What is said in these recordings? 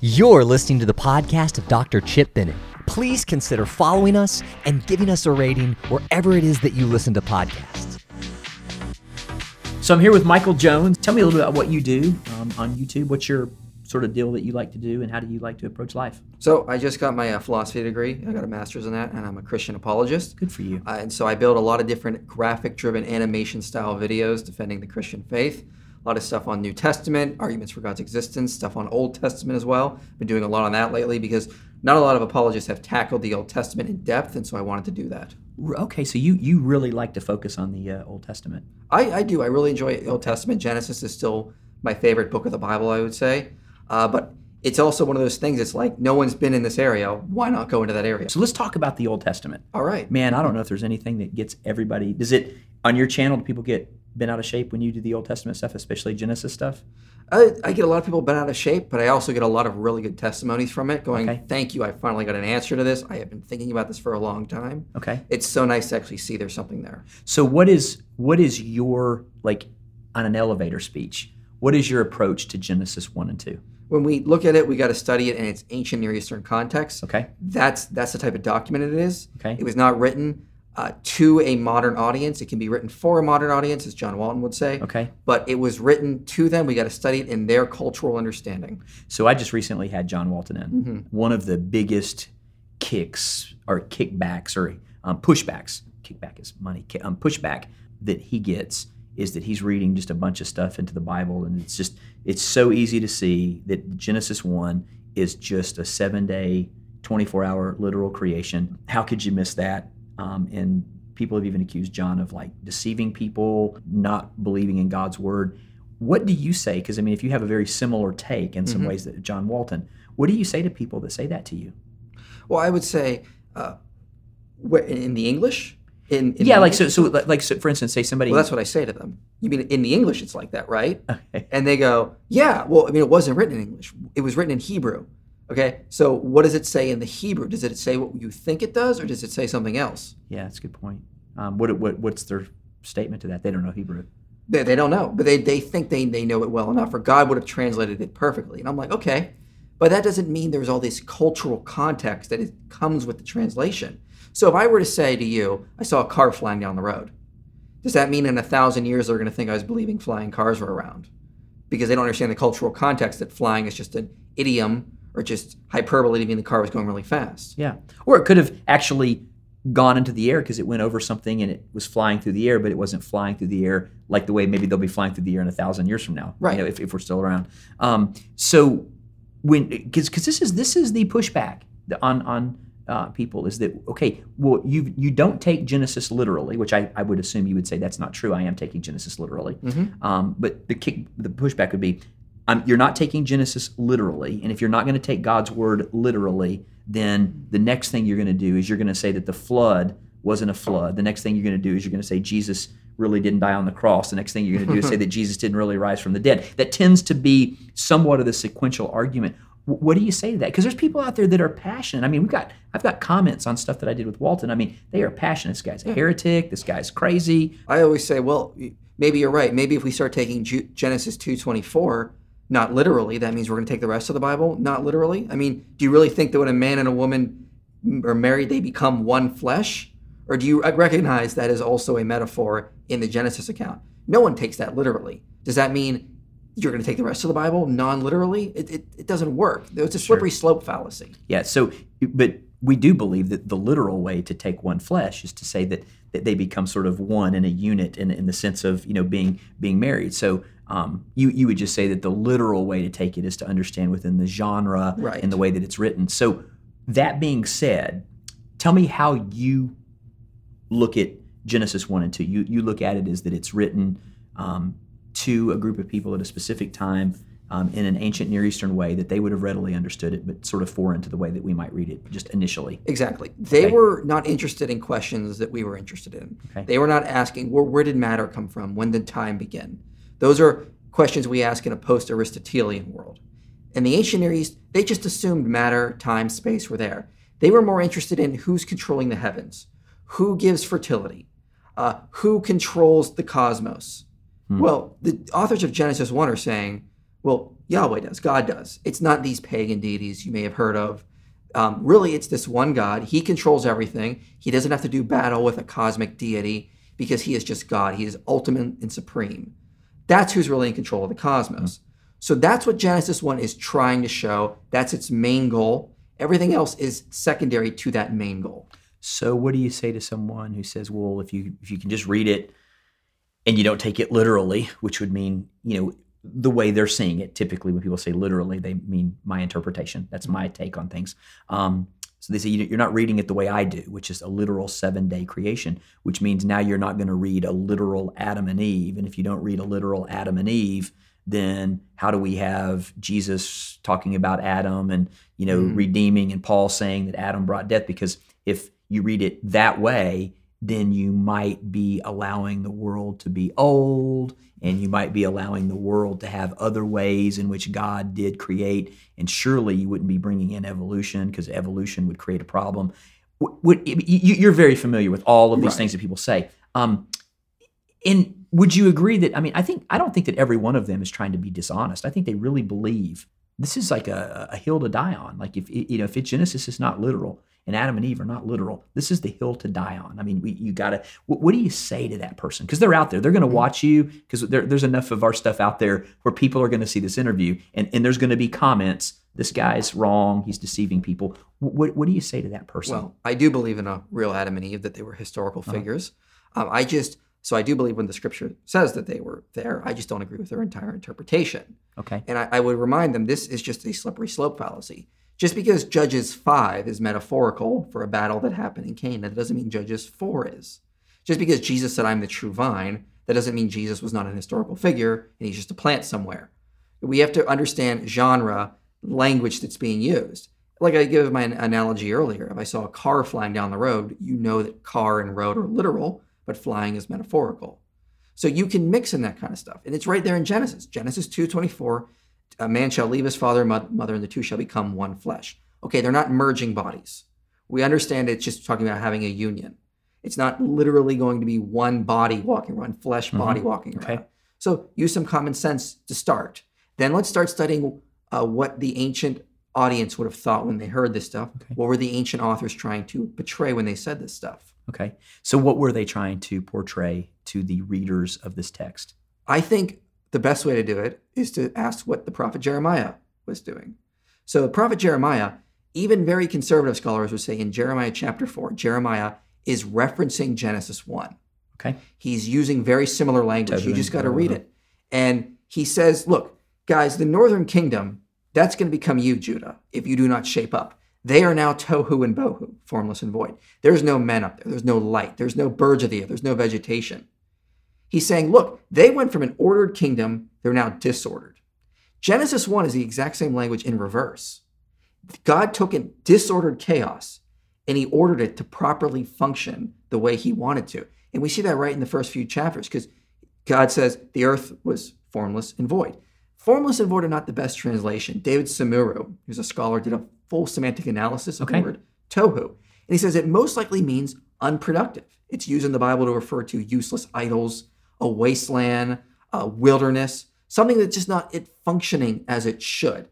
You're listening to the podcast of Dr. Chip Bennett. Please consider following us and giving us a rating wherever it is that you listen to podcasts. So I'm here with Michael Jones. Tell me a little bit about what you do um, on YouTube. What's your sort of deal that you like to do, and how do you like to approach life? So I just got my uh, philosophy degree. I got a master's in that, and I'm a Christian apologist. Good for you. Uh, and so I build a lot of different graphic-driven animation-style videos defending the Christian faith. A lot of stuff on New Testament, arguments for God's existence, stuff on Old Testament as well. Been doing a lot on that lately because not a lot of apologists have tackled the Old Testament in depth, and so I wanted to do that. Okay, so you you really like to focus on the uh, Old Testament. I, I do. I really enjoy Old Testament. Genesis is still my favorite book of the Bible, I would say. Uh, but it's also one of those things. It's like no one's been in this area. Why not go into that area? So let's talk about the Old Testament. All right. Man, I don't know if there's anything that gets everybody. Does it on your channel? Do people get bent out of shape when you do the Old Testament stuff, especially Genesis stuff? I, I get a lot of people bent out of shape, but I also get a lot of really good testimonies from it. Going, Okay. thank you. I finally got an answer to this. I have been thinking about this for a long time. Okay. It's so nice to actually see there's something there. So what is what is your like on an elevator speech? What is your approach to Genesis one and two? When we look at it, we got to study it in its ancient Near Eastern context. Okay. That's that's the type of document it is. Okay. It was not written uh, to a modern audience. It can be written for a modern audience, as John Walton would say. Okay. But it was written to them. We got to study it in their cultural understanding. So I just recently had John Walton in. Mm-hmm. One of the biggest kicks or kickbacks or um, pushbacks, kickback is money, um, pushback that he gets is that he's reading just a bunch of stuff into the Bible, and it's just it's so easy to see that Genesis one is just a seven day, twenty four hour literal creation. How could you miss that? Um, and people have even accused John of like deceiving people, not believing in God's word. What do you say? Because I mean, if you have a very similar take in some ways that John Walton, what do you say to people that say that to you? Well, I would say, uh, in the English, in, in yeah, like so, so like, like so, for instance, say somebody. Well, that's what I say to them. You mean in the English it's like that, right? Okay. And they go, yeah. Well, I mean, it wasn't written in English. It was written in Hebrew. Okay. So what does it say in the Hebrew? Does it say what you think it does, or does it say something else? Yeah, that's a good point. Um, what, what what's their statement to that? They don't know Hebrew. They, they don't know, but they, they think they, they know it well enough, or God would have translated it perfectly. And I'm like, okay, but that doesn't mean there's all this cultural context that it comes with the translation. So if I were to say to you, I saw a car flying down the road, does that mean in a thousand years they're going to think I was believing flying cars were around? Because they don't understand the cultural context that flying is just an idiom or just hyperbole to mean the car was going really fast. Yeah, or it could have actually gone into the air because it went over something and it was flying through the air, but it wasn't flying through the air like the way maybe they'll be flying through the air in a thousand years from now. Right. You know, if, if we're still around. Um, so when because because this is this is the pushback on on uh, people is that okay? Well, you you don't take Genesis literally, which I, I would assume you would say that's not true. I am taking Genesis literally, um, but the kick the pushback would be. Um, you're not taking Genesis literally, and if you're not going to take God's word literally, then the next thing you're going to do is you're going to say that the flood wasn't a flood. The next thing you're going to do is you're going to say Jesus really didn't die on the cross. The next thing you're going to do is say that Jesus didn't really rise from the dead. That tends to be somewhat of the sequential argument. What do you say to that? Because there's people out there that are passionate. I mean, we've got I've got comments on stuff that I did with Walton. I mean, they are passionate. This guy's a heretic. This guy's crazy. I always say, well, maybe you're right. Maybe if we start taking Genesis 2:24 not literally, that means we're going to take the rest of the Bible not literally. I mean, do you really think that when a man and a woman mm, are married, they become one flesh? Or do you recognize that is also a metaphor in the Genesis account? No one takes that literally. Does that mean you're going to take the rest of the Bible non-literally? It, it, it doesn't work. It's a slippery slope fallacy. Yeah. So, but we do believe that the literal way to take one flesh is to say that that they become sort of one in a unit in, in the sense of you know being being married. So. Um, you you would just say that the literal way to take it is to understand within the genre Right. and the way that it's written. So that being said, tell me how you look at Genesis one and two. You you look at it as that it's written um, to a group of people at a specific time um, in an ancient Near Eastern way that they would have readily understood it, but sort of foreign to the way that we might read it just initially. Exactly. They Okay. were not interested in questions that we were interested in. Okay. They were not asking, where, where did matter come from? When did time begin? Those are questions we ask in a post Aristotelian world. In the ancient Near East, they just assumed matter, time, space were there. They were more interested in who's controlling the heavens, who gives fertility, uh, who controls the cosmos. Well, the authors of Genesis 1 are saying, well, Yahweh does. God does. It's not these pagan deities you may have heard of. Um, really, it's this one God. He controls everything. He doesn't have to do battle with a cosmic deity because he is just God. He is ultimate and supreme. That's who's really in control of the cosmos. So that's what Genesis 1 is trying to show. That's its main goal. Everything else is secondary to that main goal. So what do you say to someone who says, "Well, if you if you can just read it and you don't take it literally, which would mean, you know, the way they're seeing it. Typically, when people say literally, they mean my interpretation. That's my take on things. Um, so they say you're not reading it the way I do, which is a literal seven day creation, which means now you're not going to read a literal Adam and Eve. And if you don't read a literal Adam and Eve, then how do we have Jesus talking about Adam and you know mm. redeeming and Paul saying that Adam brought death? Because if you read it that way, then you might be allowing the world to be old and you might be allowing the world to have other ways in which God did create. And surely you wouldn't be bringing in evolution because evolution would create a problem. You're very familiar with all of these right. things that people say. Um, and would you agree that? I mean, I think I don't think that every one of them is trying to be dishonest. I think they really believe this is like a, a hill to die on. Like if you know, if it, Genesis is not literal, and Adam and Eve are not literal. This is the hill to die on. I mean, we, you got to, what, what, do you say to that person? Because they're out there. They're going to mm-hmm. watch you because there's enough of our stuff out there where people are going to see this interview and, and there's going to be comments. This guy's wrong. He's deceiving people. What, what do you say to that person? Well, I do believe in a real Adam and Eve, that they were historical uh-huh. figures. Um, I just, so I do believe when the scripture says that they were there. I just don't agree with their entire interpretation. Okay. And I, I would remind them this is just a slippery slope fallacy. Just because Judges 5 is metaphorical for a battle that happened in Canaan, that doesn't mean Judges 4 is. Just because Jesus said, I'm the true vine, that doesn't mean Jesus was not an historical figure and he's just a plant somewhere. We have to understand genre, language that's being used. Like I gave my analogy earlier, if I saw a car flying down the road, you know that car and road are literal, but flying is metaphorical. So you can mix in that kind of stuff. And it's right there in Genesis. Genesis 2:24 a man shall leave his father and mother, and the two shall become one flesh. Okay, they're not merging bodies. We understand it's just talking about having a union. It's not literally going to be one body walking around, flesh mm-hmm. body walking around. Okay. So use some common sense to start. Then let's start studying uh, what the ancient audience would have thought when they heard this stuff. Okay. What were the ancient authors trying to portray when they said this stuff? Okay. So what were they trying to portray to the readers of this text? I think the best way to do it is to ask what the prophet Jeremiah was doing. So, the prophet Jeremiah, even very conservative scholars would say in Jeremiah chapter 4, Jeremiah is referencing Genesis 1. Okay. He's using very similar language. You just got to read it. And he says, look, guys, the northern kingdom, that's going to become you, Judah, if you do not shape up. They are now tohu and bohu, formless and void. There's no men up there. There's no light. There's no birds of the air. There's no vegetation. He's saying, look, they went from an ordered kingdom, they're now disordered. Genesis 1 is the exact same language in reverse. God took in disordered chaos and he ordered it to properly function the way he wanted to. And we see that right in the first few chapters because God says the earth was formless and void. Formless and void are not the best translation. David Tsumura, who's a scholar, did a full semantic analysis of okay. the word tohu. And he says it most likely means unproductive. It's used in the Bible to refer to useless idols, a wasteland, a wilderness, something that's just not it functioning as it should.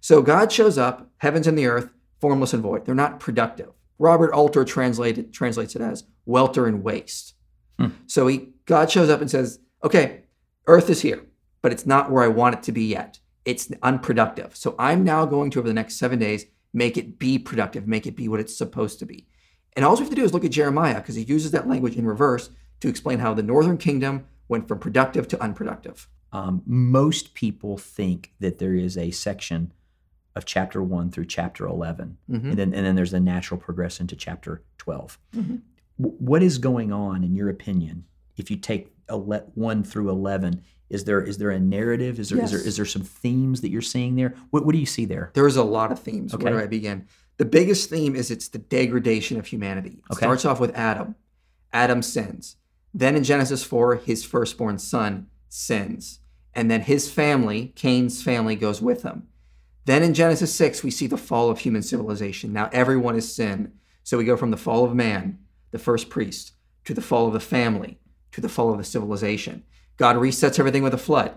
So God shows up, heavens and the earth, formless and void. They're not productive. Robert Alter translated, translates it as welter and waste. Hmm. So he, God shows up and says, okay, earth is here, but it's not where I want it to be yet. It's unproductive. So I'm now going to, over the next seven days, make it be productive, make it be what it's supposed to be. And all we have to do is look at Jeremiah because he uses that language in reverse to explain how the northern kingdom went from productive to unproductive. Um, most people think that there is a section of chapter 1 through chapter 11 mm-hmm. and, then, and then there's a natural progression to chapter 12 mm-hmm. w- what is going on in your opinion if you take 1 through 11 is there is there a narrative is there, yes. is there is there some themes that you're seeing there what, what do you see there there's a lot of themes okay. where do i begin the biggest theme is it's the degradation of humanity it okay. starts off with adam adam sins then in Genesis 4, his firstborn son sins. And then his family, Cain's family, goes with him. Then in Genesis 6, we see the fall of human civilization. Now everyone is sin. So we go from the fall of man, the first priest, to the fall of the family, to the fall of the civilization. God resets everything with a flood,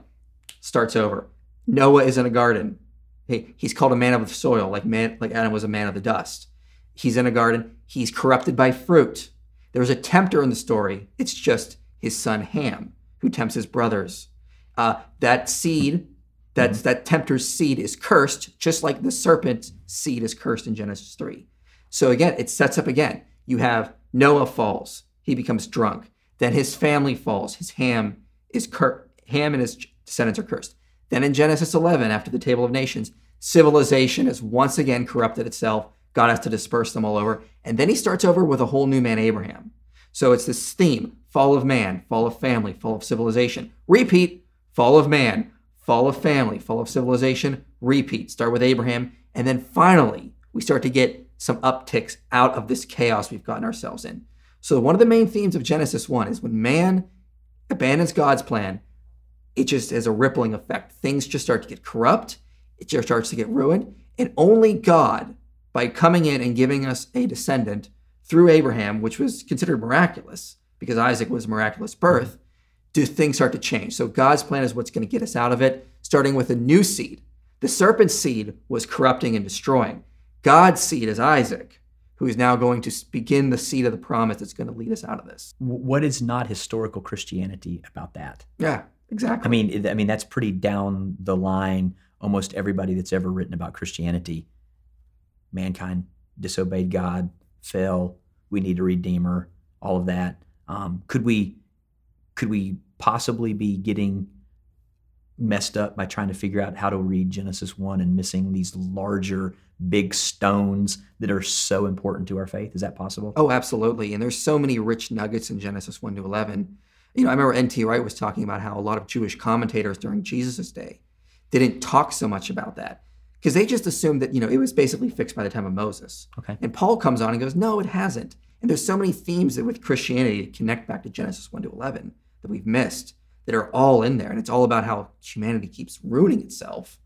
starts over. Noah is in a garden. He, he's called a man of the soil, like man, like Adam was a man of the dust. He's in a garden. He's corrupted by fruit. There's a tempter in the story. It's just his son Ham who tempts his brothers. Uh, that seed, that that tempter's seed, is cursed, just like the serpent's seed is cursed in Genesis three. So again, it sets up again. You have Noah falls. He becomes drunk. Then his family falls. His Ham is cur- Ham and his descendants are cursed. Then in Genesis 11, after the Table of Nations, civilization has once again corrupted itself. God has to disperse them all over. And then he starts over with a whole new man, Abraham. So it's this theme fall of man, fall of family, fall of civilization. Repeat, fall of man, fall of family, fall of civilization. Repeat, start with Abraham. And then finally, we start to get some upticks out of this chaos we've gotten ourselves in. So, one of the main themes of Genesis 1 is when man abandons God's plan, it just has a rippling effect. Things just start to get corrupt, it just starts to get ruined. And only God, by coming in and giving us a descendant through Abraham, which was considered miraculous because Isaac was a miraculous birth, do things start to change. So, God's plan is what's going to get us out of it, starting with a new seed. The serpent's seed was corrupting and destroying. God's seed is Isaac who is now going to begin the seed of the promise that's going to lead us out of this. What is not historical Christianity about that? Yeah, exactly. I mean, I mean that's pretty down the line. Almost everybody that's ever written about Christianity, mankind disobeyed God, fell. We need a redeemer. All of that. Um, could we, could we possibly be getting messed up by trying to figure out how to read Genesis 1 and missing these larger big stones that are so important to our faith? Is that possible? Oh, absolutely. And there's so many rich nuggets in Genesis 1 to 11. You know, I remember N.T. Wright was talking about how a lot of Jewish commentators during Jesus' day didn't talk so much about that because they just assumed that, you know, it was basically fixed by the time of Moses. Okay. And Paul comes on and goes, no, it hasn't. And there's so many themes that with Christianity connect back to Genesis 1 to 11 that we've missed that are all in there. And it's all about how humanity keeps ruining itself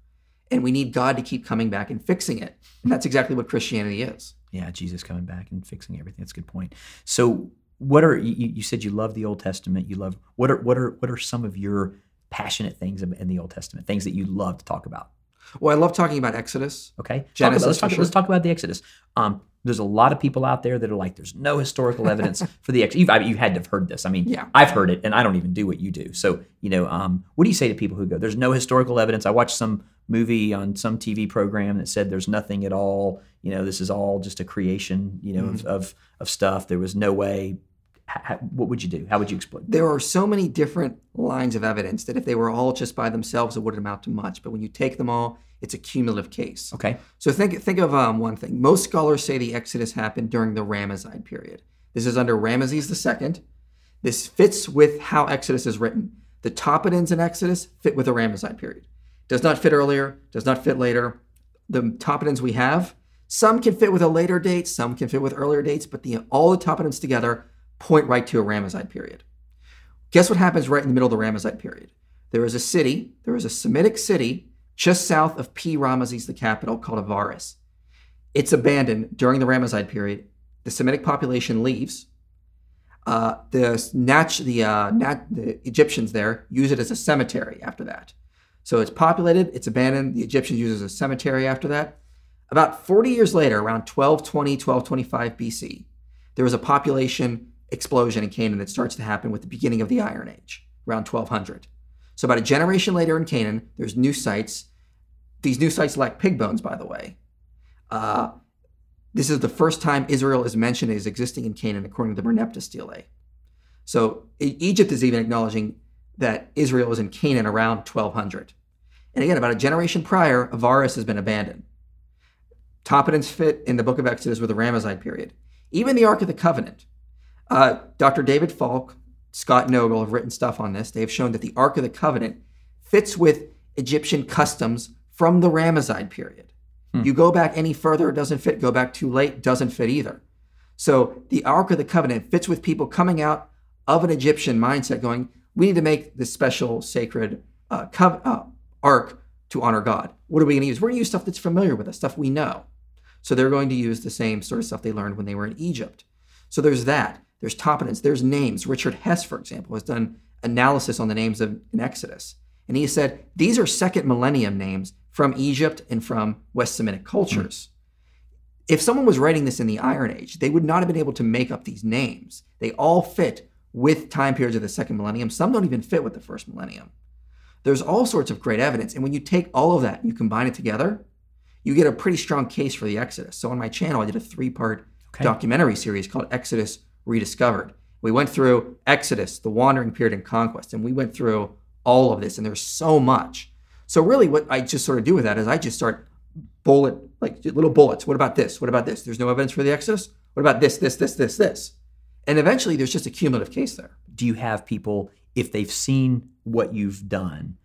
and we need God to keep coming back and fixing it. And that's exactly what Christianity is. Yeah, Jesus coming back and fixing everything. That's a good point. So, what are you, you said you love the Old Testament? You love what are what are what are some of your passionate things in the Old Testament? Things that you love to talk about? Well, I love talking about Exodus. Okay, Genesis. Talk about, let's, talk, sure. let's talk about the Exodus. Um, there's a lot of people out there that are like, there's no historical evidence for the Exodus. You've, I mean, you had to have heard this. I mean, Yeah. I've heard it, and I don't even do what you do. So, you know, um, what do you say to people who go, there's no historical evidence? I watched some movie on some TV program that said there's nothing at all. You know, this is all just a creation. You know, Mm-hmm. of of stuff. There was no way. H- h- what would you do? How would you explain? There are so many different lines of evidence that if they were all just by themselves, it wouldn't amount to much. But when you take them all, it's a cumulative case. Okay. So think think of um, one thing. Most scholars say the Exodus happened during the Ramesside period. This is under Ramesses II. This fits with how Exodus is written. The toponyms in Exodus fit with the Ramesside period. Does not fit earlier. Does not fit later. The toponyms we have, some can fit with a later date, some can fit with earlier dates, but the all the toponyms together point right to a Ramesside period. Guess what happens right in the middle of the Ramesside period? There is a city, there is a Semitic city just south of Pi-Ramesses, the capital, called Avaris. It's abandoned during the Ramesside period. The Semitic population leaves. Uh, the, nat- the, uh, nat- the Egyptians there use it as a cemetery after that. So it's populated, it's abandoned. The Egyptians use it as a cemetery after that. About 40 years later, around 1220, 1225 BC, there was a population explosion in Canaan that starts to happen with the beginning of the Iron Age, around 1200. So about a generation later in Canaan, there's new sites. These new sites lack pig bones, by the way. Uh, this is the first time Israel is mentioned as existing in Canaan, according to the Merneptah stele. So Egypt is even acknowledging that Israel was in Canaan around 1200. And again, about a generation prior, Avaris has been abandoned. Toponyms fit in the book of Exodus with the Ramesside period. Even the Ark of the Covenant. Uh, Dr. David Falk, Scott Noegel have written stuff on this. They have shown that the Ark of the Covenant fits with Egyptian customs from the Ramesside period. You go back any further, it doesn't fit. Go back too late, doesn't fit either. So the Ark of the Covenant fits with people coming out of an Egyptian mindset, going, we need to make this special sacred uh, cov- uh, ark to honor God. What are we going to use? We're going to use stuff that's familiar with us, stuff we know. So they're going to use the same sort of stuff they learned when they were in Egypt. So there's that. There's toponyms. There's names. Richard Hess, for example, has done analysis on the names of in Exodus. And he said, these are second millennium names from Egypt and from West Semitic cultures. Hmm. If someone was writing this in the Iron Age, they would not have been able to make up these names. They all fit with time periods of the second millennium. Some don't even fit with the first millennium. There's all sorts of great evidence. And when you take all of that and you combine it together, you get a pretty strong case for the Exodus. So on my channel, I did a three part Okay. documentary series called Exodus Rediscovered. We went through Exodus, the wandering period and conquest, and we went through all of this, and there's so much. So really, what I just sort of do with that is I just start bullet like little bullets. What about this? What about this? There's no evidence for the Exodus. What about this? This? This? This? This? And eventually, there's just a cumulative case there. do you have people if they've seen what you've done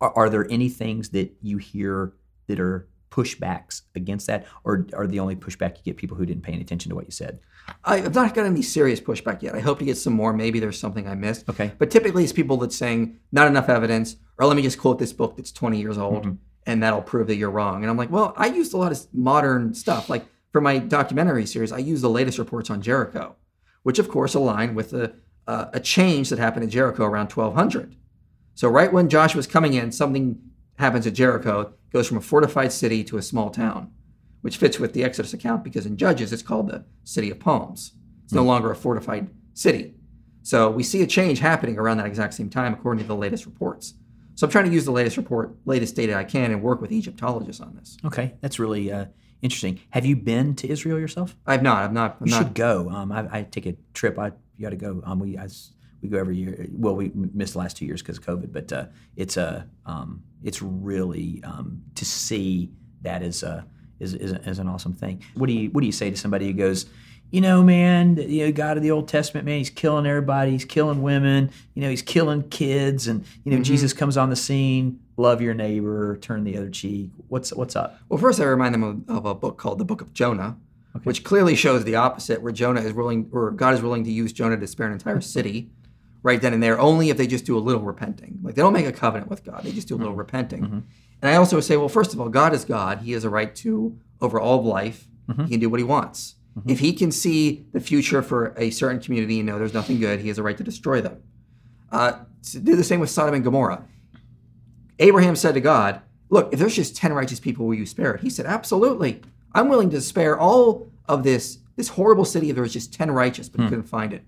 are, are there any things that you hear that are pushbacks against that or are the only pushback you get people who didn't pay any attention to what you said I've not gotten any serious pushback yet. I hope to get some more. Maybe there's something I missed. Okay. But typically, it's people that's saying not enough evidence, or let me just quote this book that's 20 years old, Mm-hmm. and that'll prove that you're wrong. And I'm like, well, I used a lot of modern stuff. Like for my documentary series, I used the latest reports on Jericho, which of course align with a, uh, a change that happened in Jericho around 1200. So right when Joshua's coming in, something happens at Jericho, goes from a fortified city to a small town, which fits with the Exodus account because in Judges it's called the city of palms. It's no longer a fortified city. So we see a change happening around that exact same time according to the latest reports. So I'm trying to use the latest report, latest data I can and work with Egyptologists on this. okay that's really uh, interesting have you been to israel yourself I've not, I've not, I'm you not should go um, I, I take a trip i you got to go um, we I we go every year well we missed the last two years because of covid but uh, it's a um, it's really um, to see that is a is, is, is an awesome thing what do you what do you say to somebody who goes you know, man, you know, God of the Old Testament, man, he's killing everybody. He's killing women. You know, he's killing kids, and you know, mm-hmm. Jesus comes on the scene. Love your neighbor, turn the other cheek. What's what's up? Well, first I remind them of, of a book called the Book of Jonah, which clearly shows the opposite, where Jonah is willing, or God is willing to use Jonah to spare an entire city, right then and there, only if they just do a little repenting. Like they don't make a covenant with God; they just do a little mm-hmm. repenting. Mm-hmm. And I also say, well, first of all, God is God; He has a right to over all of life. Mm-hmm. He can do what He wants. Mm-hmm. If He can see the future for a certain community and know there's nothing good, He has a right to destroy them. Uh, do the same with Sodom and Gomorrah. Abraham said to God, Look, if there's just 10 righteous people, will you spare it? He said, Absolutely. I'm willing to spare all of this, this horrible city if there was just 10 righteous, but he hmm. couldn't find it.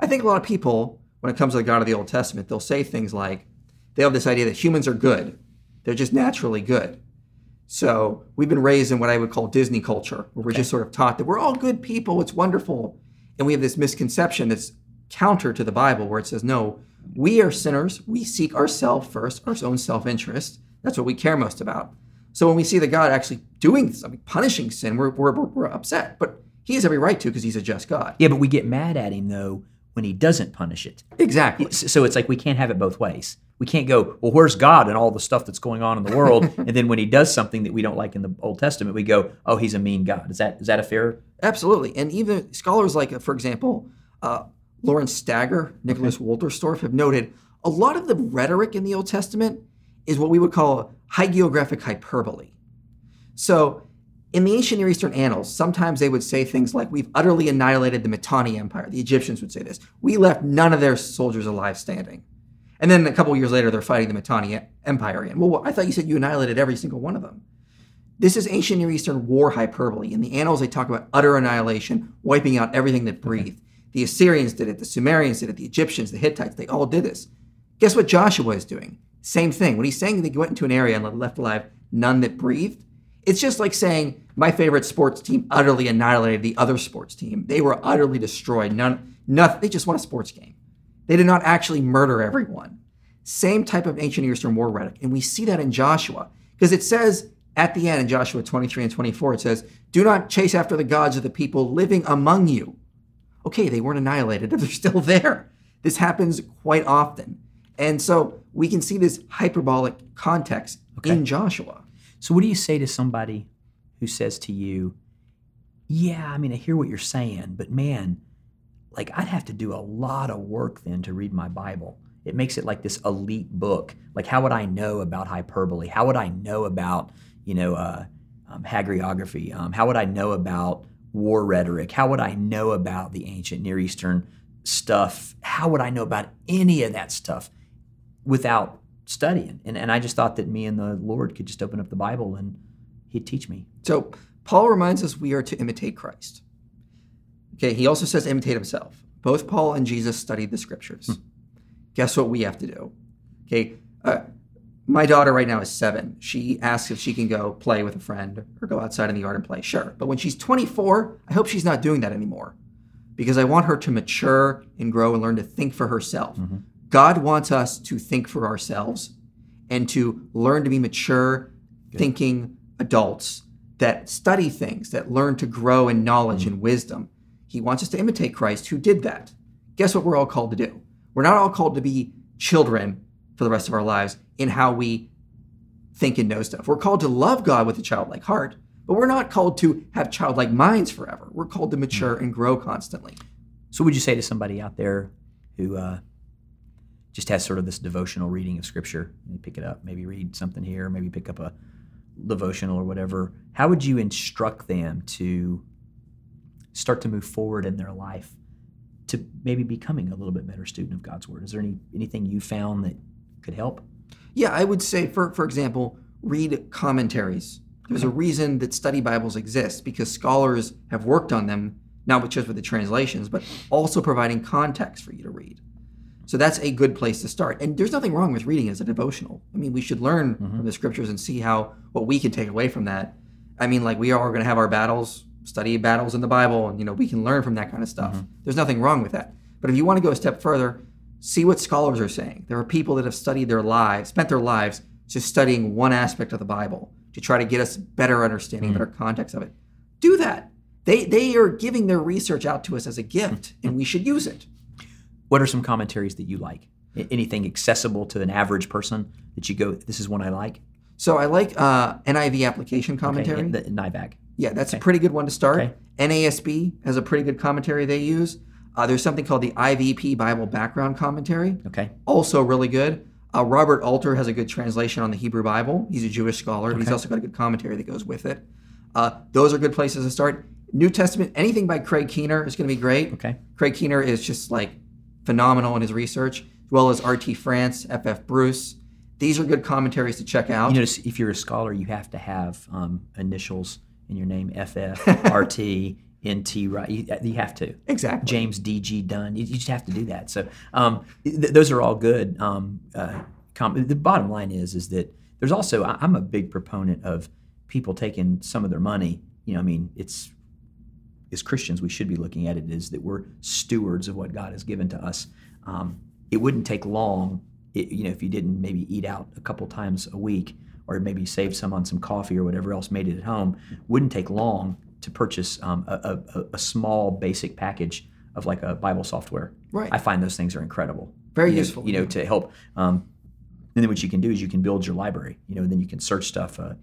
I think a lot of people, when it comes to the God of the Old Testament, they'll say things like, they have this idea that humans are good. They're just naturally good. So we've been raised in what I would call Disney culture, where we're just sort of taught that we're all good people, it's wonderful. And we have this misconception that's counter to the Bible, where it says, no, we are sinners. We seek ourselves first, our own self interest. That's what we care most about. So when we see the God actually doing something, punishing sin, we're, we're, we're upset. But he has every right to because he's a just God. Yeah, but we get mad at him though when he doesn't punish it. Exactly. So it's like we can't have it both ways. We can't go, well, where's God and all the stuff that's going on in the world? and then when he does something that we don't like in the Old Testament, we go, oh, he's a mean God. Is that is that a fair? Absolutely. And even scholars like, uh, for example, uh, Lawrence Stager, Nicholas Wolterstorff have noted a lot of the rhetoric in the Old Testament is what we would call hagiographic hyperbole. So in the ancient Near Eastern annals, sometimes they would say things like, We've utterly annihilated the Mitanni Empire. The Egyptians would say this. We left none of their soldiers alive standing. And then a couple years later, they're fighting the Mitanni Empire again. Well, I thought you said you annihilated every single one of them. This is ancient Near Eastern war hyperbole. In the annals, they talk about utter annihilation, wiping out everything that breathed. Mm-hmm. The Assyrians did it, the Sumerians did it, the Egyptians, the Hittites, they all did this. Guess what Joshua is doing? Same thing. When he's saying that he went into an area and left alive none that breathed, it's just like saying my favorite sports team utterly annihilated the other sports team. They were utterly destroyed. None, nothing. They just won a sports game. They did not actually murder everyone. Same type of ancient Near Eastern war rhetoric. And we see that in Joshua because it says at the end in Joshua 23 and 24, it says, Do not chase after the gods of the people living among you. Okay, they weren't annihilated, they're still there. This happens quite often. And so we can see this hyperbolic context in Joshua. So what do you say to somebody who says to you, "Yeah, I mean, I hear what you're saying, but man, like I'd have to do a lot of work then to read my Bible. It makes it like this elite book. Like, how would I know about hyperbole? How would I know about, you know, uh, um, hagiography? Um, how would I know about war rhetoric? How would I know about the ancient Near Eastern stuff? How would I know about any of that stuff without studying. And, and I just thought that me and the Lord could just open up the Bible and He'd teach me. So Paul reminds us we are to imitate Christ. Okay, he also says imitate himself. Both Paul and Jesus studied the scriptures. Guess what we have to do? Okay, uh, my daughter right now is seven. She asks if she can go play with a friend or go outside in the yard and play. Sure. But when she's 24, I hope she's not doing that anymore because I want her to mature and grow and learn to think for herself. God wants us to think for ourselves and to learn to be mature, thinking adults that study things, that learn to grow in knowledge and wisdom. He wants us to imitate Christ who did that. Guess what we're all called to do? We're not all called to be children for the rest of our lives in how we think and know stuff. We're called to love God with a childlike heart, but we're not called to have childlike minds forever. We're called to mature and grow constantly. So, would you say to somebody out there who uh, just has sort of this devotional reading of Scripture, you pick it up, maybe read something here, maybe pick up a devotional or whatever, how would you instruct them to start to move forward in their life to maybe becoming a little bit better student of God's Word? Is there any anything you found that could help? Yeah, I would say, for for example, read commentaries. There's a reason that study Bibles exist because scholars have worked on them, not just with the translations, but also providing context for you to read. So that's a good place to start. And there's nothing wrong with reading as a devotional. I mean, we should learn mm-hmm. from the scriptures and see how what we can take away from that. I mean, like we are going to have our battles, study battles in the Bible, and you know we can learn from that kind of stuff. Mm-hmm. There's nothing wrong with that. But if you want to go a step further, see what scholars are saying. There are people that have studied their lives, spent their lives just studying one aspect of the Bible to try to get us better understanding, mm-hmm. better context of it. Do that. They they are giving their research out to us as a gift, and we should use it. What are some commentaries that you like? Anything accessible to an average person that you go, this is one I like? So I like uh, NIV application Okay, commentary. the NIVAC. Yeah, that's a pretty good one to start. Okay. NASB has a pretty good commentary they use. Uh, there's something called the IVP Bible Background Commentary, Okay. also really good. Uh, Robert Alter has a good translation on the Hebrew Bible. He's a Jewish scholar. and He's also got a good commentary that goes with it. Uh, those are good places to start. New Testament, anything by Craig Keener is going to be great. Okay. Craig Keener is just like phenomenal in his research, as well as R.T. France, F.F. Bruce. These are good commentaries to check out. You notice if you're a scholar, you have to have um, initials in your name FF, RT, NT, right? You, you have to. exactly. James D.G. Dunn. You, you just have to do that. So um, th- those are all good. Um, uh, com- the bottom line is is that there's also I- I'm a big proponent of people taking some of their money. You know, I mean, it's as Christians we should be looking at it is that we're stewards of what God has given to us. Um, it wouldn't take long, it, you know, if you didn't maybe eat out a couple times a week or maybe save some on some coffee or whatever else made it at home. Wouldn't take long to purchase um, a, a, a small basic package of like a Bible software. Right. I find those things are incredible. Very You know- useful. You know, to help. Um, and then what you can do is you can build your library. You know, then you can search stuff. Uh,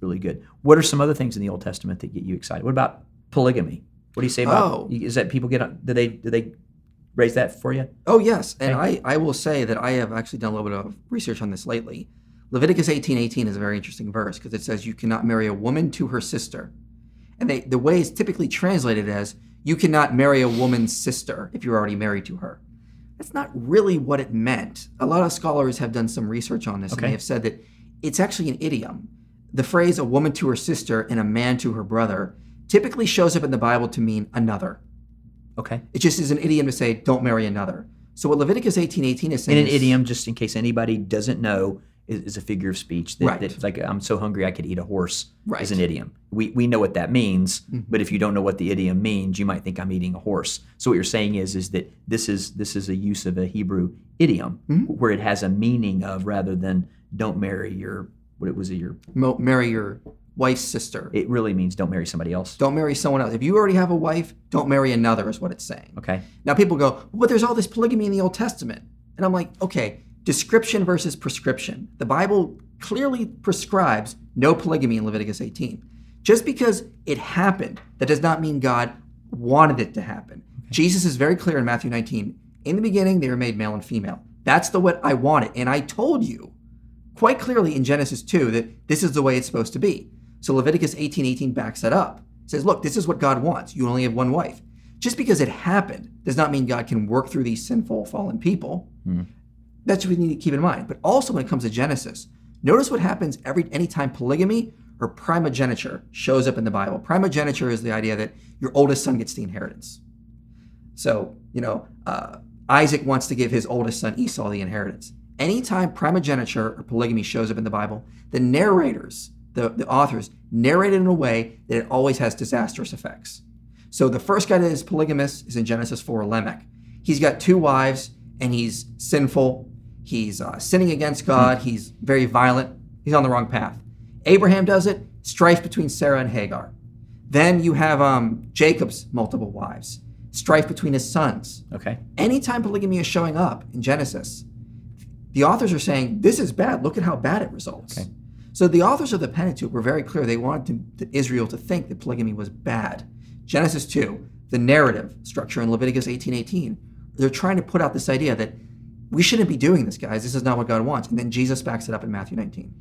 really good. What are some other things in the Old Testament that get you excited? What about polygamy? What do you say about? Oh. Is that people get? Do they? Do they raise that for you? Oh yes, and I, I will say that I have actually done a little bit of research on this lately. Leviticus eighteen eighteen is a very interesting verse because it says you cannot marry a woman to her sister, and they, the way it's typically translated as you cannot marry a woman's sister if you're already married to her. That's not really what it meant. A lot of scholars have done some research on this, and they have said that it's actually an idiom. The phrase "a woman to her sister" and "a man to her brother" typically shows up in the Bible to mean another. Okay. It just is an idiom to say don't marry another. So what Leviticus eighteen eighteen is saying In an is- idiom, just in case anybody doesn't know, is, is a figure of speech. That, Right. That's like I'm so hungry I could eat a horse. Right. Is an idiom. We we know what that means, mm-hmm. but if you don't know what the idiom means, you might think I'm eating a horse. So what you're saying is is that this is this is a use of a Hebrew idiom mm-hmm. where it has a meaning of rather than don't marry your what it was your mo- marry your wife's sister. it really means don't marry somebody else. Don't marry someone else. If you already have a wife, don't marry another, is what it's saying. Okay. Now people go, but there's all this polygamy in the Old Testament. And I'm like, okay, description versus prescription. The Bible clearly prescribes no polygamy in Leviticus 18. Just because it happened, that does not mean God wanted it to happen. Jesus is very clear in Matthew 19. In the beginning, they were made male and female. That's the what I wanted. And I told you quite clearly in Genesis 2 that this is the way it's supposed to be. So Leviticus 18 18 backs that up. It says, look, this is what God wants. You only have one wife. Just because it happened does not mean God can work through these sinful, fallen people. That's what we need to keep in mind. But also when it comes to Genesis, notice what happens every anytime polygamy or primogeniture shows up in the Bible. Primogeniture is the idea that your oldest son gets the inheritance. So, you know, uh, Isaac wants to give his oldest son Esau the inheritance. Anytime primogeniture or polygamy shows up in the Bible, the narrators, the, the authors, narrate it in a way that it always has disastrous effects. So the first guy that is polygamous is in Genesis 4, Lamech. He's got two wives and he's sinful. He's uh, sinning against God. He's very violent. He's on the wrong path. Abraham does it, strife between Sarah and Hagar. Then you have um, Jacob's multiple wives, strife between his sons. Okay. Anytime polygamy is showing up in Genesis, the authors are saying, this is bad. Look at how bad it results. Okay. So the authors of the Pentateuch were very clear. They wanted to, Israel to think that polygamy was bad. Genesis 2, the narrative structure in Leviticus 18:18, they're trying to put out this idea that we shouldn't be doing this, guys. This is not what God wants. And then Jesus backs it up in Matthew 19.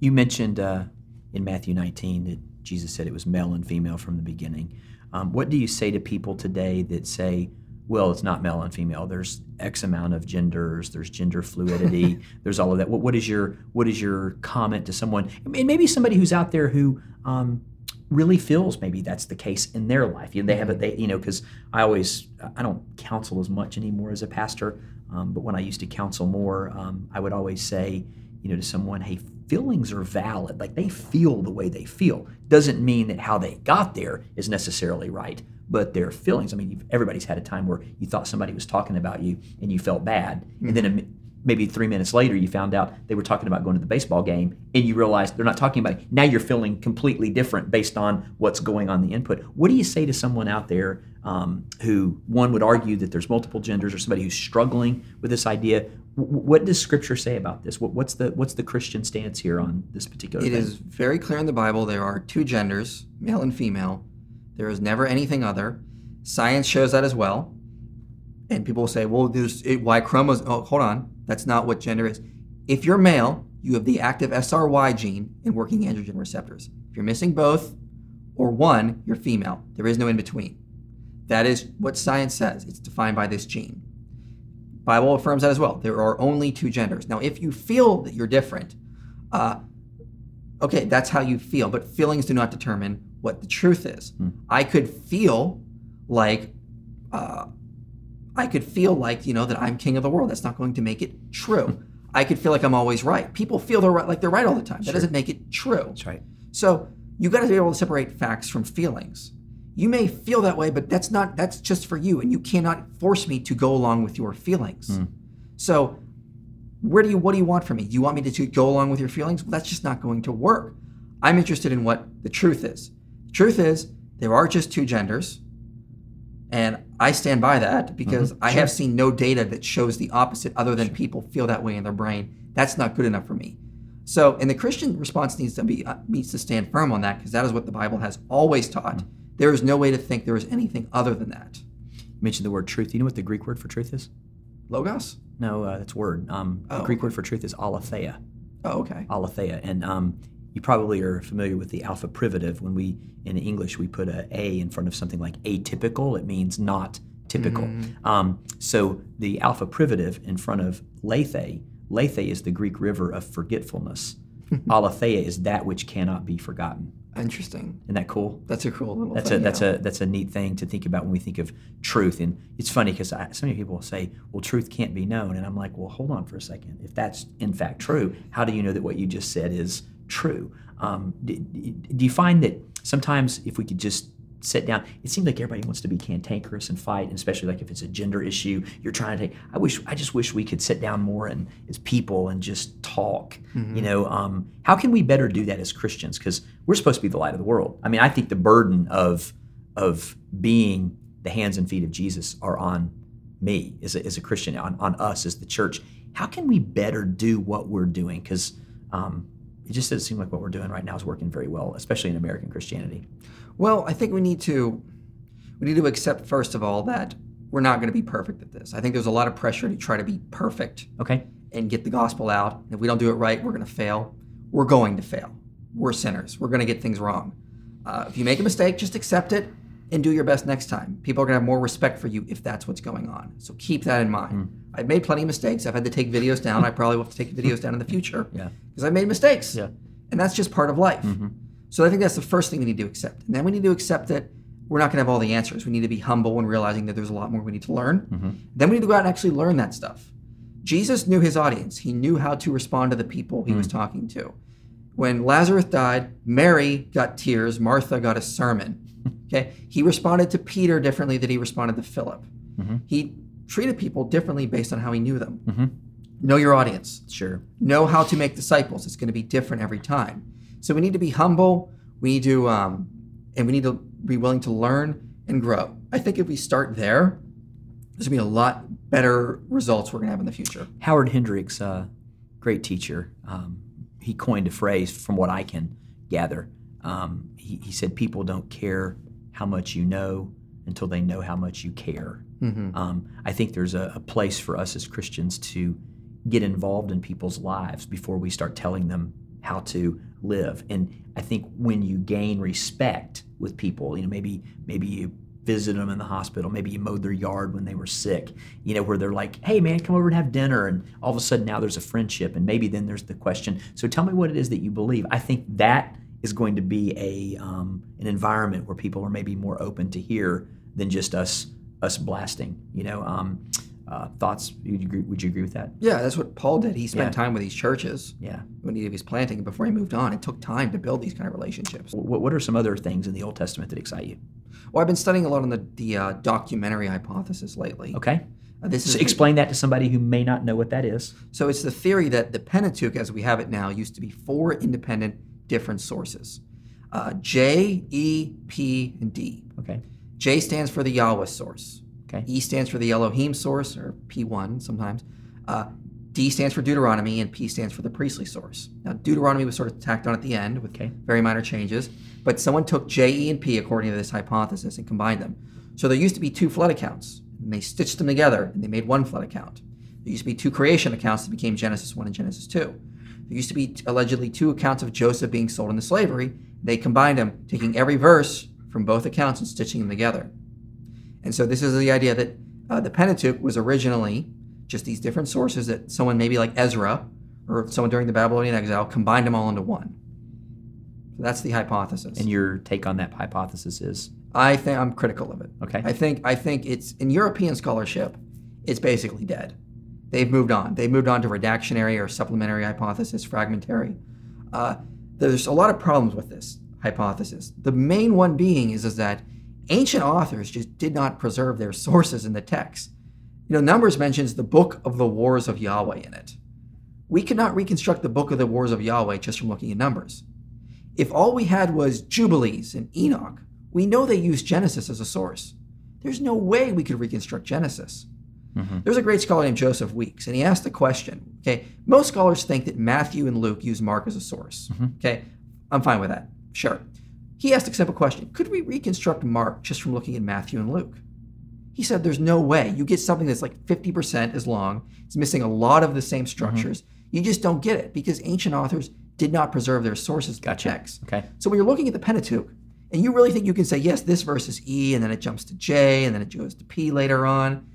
You mentioned uh, in Matthew 19 that Jesus said it was male and female from the beginning. Um, what do you say to people today that say, well, it's not male and female. There's X amount of genders. There's gender fluidity. there's all of that. What, what is your what is your comment to someone, and maybe somebody who's out there who um, really feels maybe that's the case in their life. You know, they have it. They you know because I always I don't counsel as much anymore as a pastor, um, but when I used to counsel more, um, I would always say you know to someone, hey, feelings are valid. Like they feel the way they feel doesn't mean that how they got there is necessarily right. But their feelings. I mean, everybody's had a time where you thought somebody was talking about you and you felt bad, and then maybe three minutes later you found out they were talking about going to the baseball game and you realized they're not talking about it. Now you're feeling completely different based on what's going on the input. What do you say to someone out there um, who, one would argue that there's multiple genders or somebody who's struggling with this idea? What does Scripture say about this? What's the what's the Christian stance here on this particular It thing? is very clear in the Bible there are two genders, male and female. There is never anything other. Science shows that as well. And people will say, well, there's it, Y chromosome. Oh, hold on. That's not what gender is. If you're male, you have the active SRY gene and working androgen receptors. If you're missing both or one, you're female. There is no in between. That is what science says. It's defined by this gene. Bible affirms that as well. There are only two genders. Now, if you feel that you're different, uh, okay, that's how you feel, but feelings do not determine what the truth is. Hmm. I could feel like, uh, I could feel like, you know, that I'm king of the world. That's not going to make it true. Hmm. I could feel like I'm always right. People feel they're right, like they're right all the time. That doesn't make it true. That's right. So you got to be able to separate facts from feelings. You may feel that way, but that's not that's just for you, and you cannot force me to go along with your feelings. Hmm. So where do you what do you want from me? Do you want me to, to go along with your feelings? Well, that's just not going to work. I'm interested in what the truth is. The truth is there are just two genders, and I stand by that because I have seen no data that shows the opposite other than people feel that way in their brain. That's not good enough for me. So, and the Christian response needs to be uh, needs to stand firm on that because that is what the Bible has always taught. There is no way to think there is anything other than that. You mentioned the word truth. You know what the Greek word for truth is? Logos? No, uh, that's word. Um, the Oh, Greek word for truth is aletheia. Oh, okay. aletheia. And um, you probably are familiar with the alpha privative. When we, in English, we put a A in front of something like atypical, it means not typical. Um, so the alpha privative in front of lethe, lethe is the Greek river of forgetfulness. aletheia is that which cannot be forgotten. Interesting. Isn't that cool? That's a cool little That's thing. a that's yeah. a that's a neat thing to think about when we think of truth. And it's funny because so many people say, "Well, truth can't be known," and I'm like, "Well, hold on for a second. If that's in fact true, how do you know that what you just said is true?" Um, do, do you find that sometimes if we could just sit down, it seems like everybody wants to be cantankerous and fight, and especially like if it's a gender issue, you're trying to take. I wish I just wish we could sit down more and as people and just talk. You know, um, how can we better do that as Christians? Because we're supposed to be the light of the world. I mean, I think the burden of of being the hands and feet of Jesus are on me as a, as a Christian, on, on us as the church. How can we better do what we're doing? Because um, it just doesn't seem like what we're doing right now is working very well, especially in American Christianity. Well, I think we need to we need to accept first of all that we're not going to be perfect at this. I think there's a lot of pressure to try to be perfect Okay. and get the gospel out. If we don't do it right, we're going to fail. We're going to fail. We're sinners. We're going to get things wrong. Uh, if you make a mistake, just accept it and do your best next time. People are going to have more respect for you if that's what's going on. So keep that in mind. Hmm. I've made plenty of mistakes. I've had to take videos down. I probably will have to take videos down in the future Yeah. because I've made mistakes. Yeah. And that's just part of life. Mm-hmm. So I think that's the first thing we need to accept. And then we need to accept that we're not going to have all the answers. We need to be humble and realizing that there's a lot more we need to learn. Mm-hmm. Then we need to go out and actually learn that stuff. Jesus knew his audience. He knew how to respond to the people he Mm. was talking to. When Lazarus died, Mary got tears, Martha got a sermon. Okay? He responded to Peter differently than he responded to Philip. Mm-hmm. He treated people differently based on how he knew them. Know your audience Sure. know how to make disciples. It's going to be different every time. So we need to be humble. We need to, um, and we need to be willing to learn and grow. I think if we start there, there's going to be a lot better results we're going to have in the future. Howard Hendricks, uh, great teacher, um, he coined a phrase from what I can gather. Um, he, he said, People don't care how much you know until they know how much you care. Um, I think there's a, a place for us as Christians to get involved in people's lives before we start telling them how to live. And I think when you gain respect with people, you know, maybe maybe you visited them in the hospital, maybe you mowed their yard when they were sick, you know, where they're like, "Hey, man, come over and have dinner," and all of a sudden now there's a friendship, and maybe then there's the question. So tell me what it is that you believe. I think that is going to be a um, an environment where people are maybe more open to hear than just us us blasting. You know, um, uh, thoughts? Would you, agree, would you agree with that? Yeah, that's what Paul did. He spent Yeah. time with these churches Yeah. when he was planting before he moved on. It took time to build these kind of relationships. What, what are some other things in the Old Testament that excite you? Well, I've been studying a lot on the, the uh, documentary hypothesis lately. Okay. Uh, this is So explain that to somebody who may not know what that is. So it's the theory that the Pentateuch, as we have it now, used to be four independent, different sources: uh, J, E, P, and D. Okay. J stands for the Yahweh source. Okay. E stands for the Elohim source, or P1 sometimes. Uh, D stands for Deuteronomy, and P stands for the priestly source. Now, Deuteronomy was sort of tacked on at the end with Okay. very minor changes, but someone took J, E, and P according to this hypothesis and combined them. So there used to be two flood accounts, and they stitched them together and they made one flood account. There used to be two creation accounts that became Genesis 1 and Genesis 2. There used to be allegedly two accounts of Joseph being sold into slavery. They combined them, taking every verse from both accounts and stitching them together. And so this is the idea that uh, the Pentateuch was originally just these different sources that someone maybe like Ezra or someone during the Babylonian exile combined them all into one. So that's the hypothesis. And your take on that hypothesis is I think I'm critical of it. Okay. I think I think it's in European scholarship, it's basically dead. They've moved on. They've moved on to redactionary or supplementary hypothesis, fragmentary. Uh, there's a lot of problems with this hypothesis. The main one being is, is that ancient authors just did not preserve their sources in the text. You know, Numbers mentions the book of the wars of Yahweh in it. We cannot reconstruct the book of the wars of Yahweh just from looking at Numbers. If all we had was Jubilees and Enoch, we know they used Genesis as a source. There's no way we could reconstruct Genesis. Mm-hmm. There's a great scholar named Joseph Weeks, and he asked the question. Okay, most scholars think that Matthew and Luke use Mark as a source. Mm-hmm. Okay, I'm fine with that. Sure. He asked a simple question: Could we reconstruct Mark just from looking at Matthew and Luke? He said, "There's no way. You get something that's like 50% as long. It's missing a lot of the same mm-hmm. structures. You just don't get it because ancient authors did not preserve their sources. Gotcha. text. Okay. So when you're looking at the Pentateuch, and you really think you can say, yes, this verse is E, and then it jumps to J, and then it goes to P later on,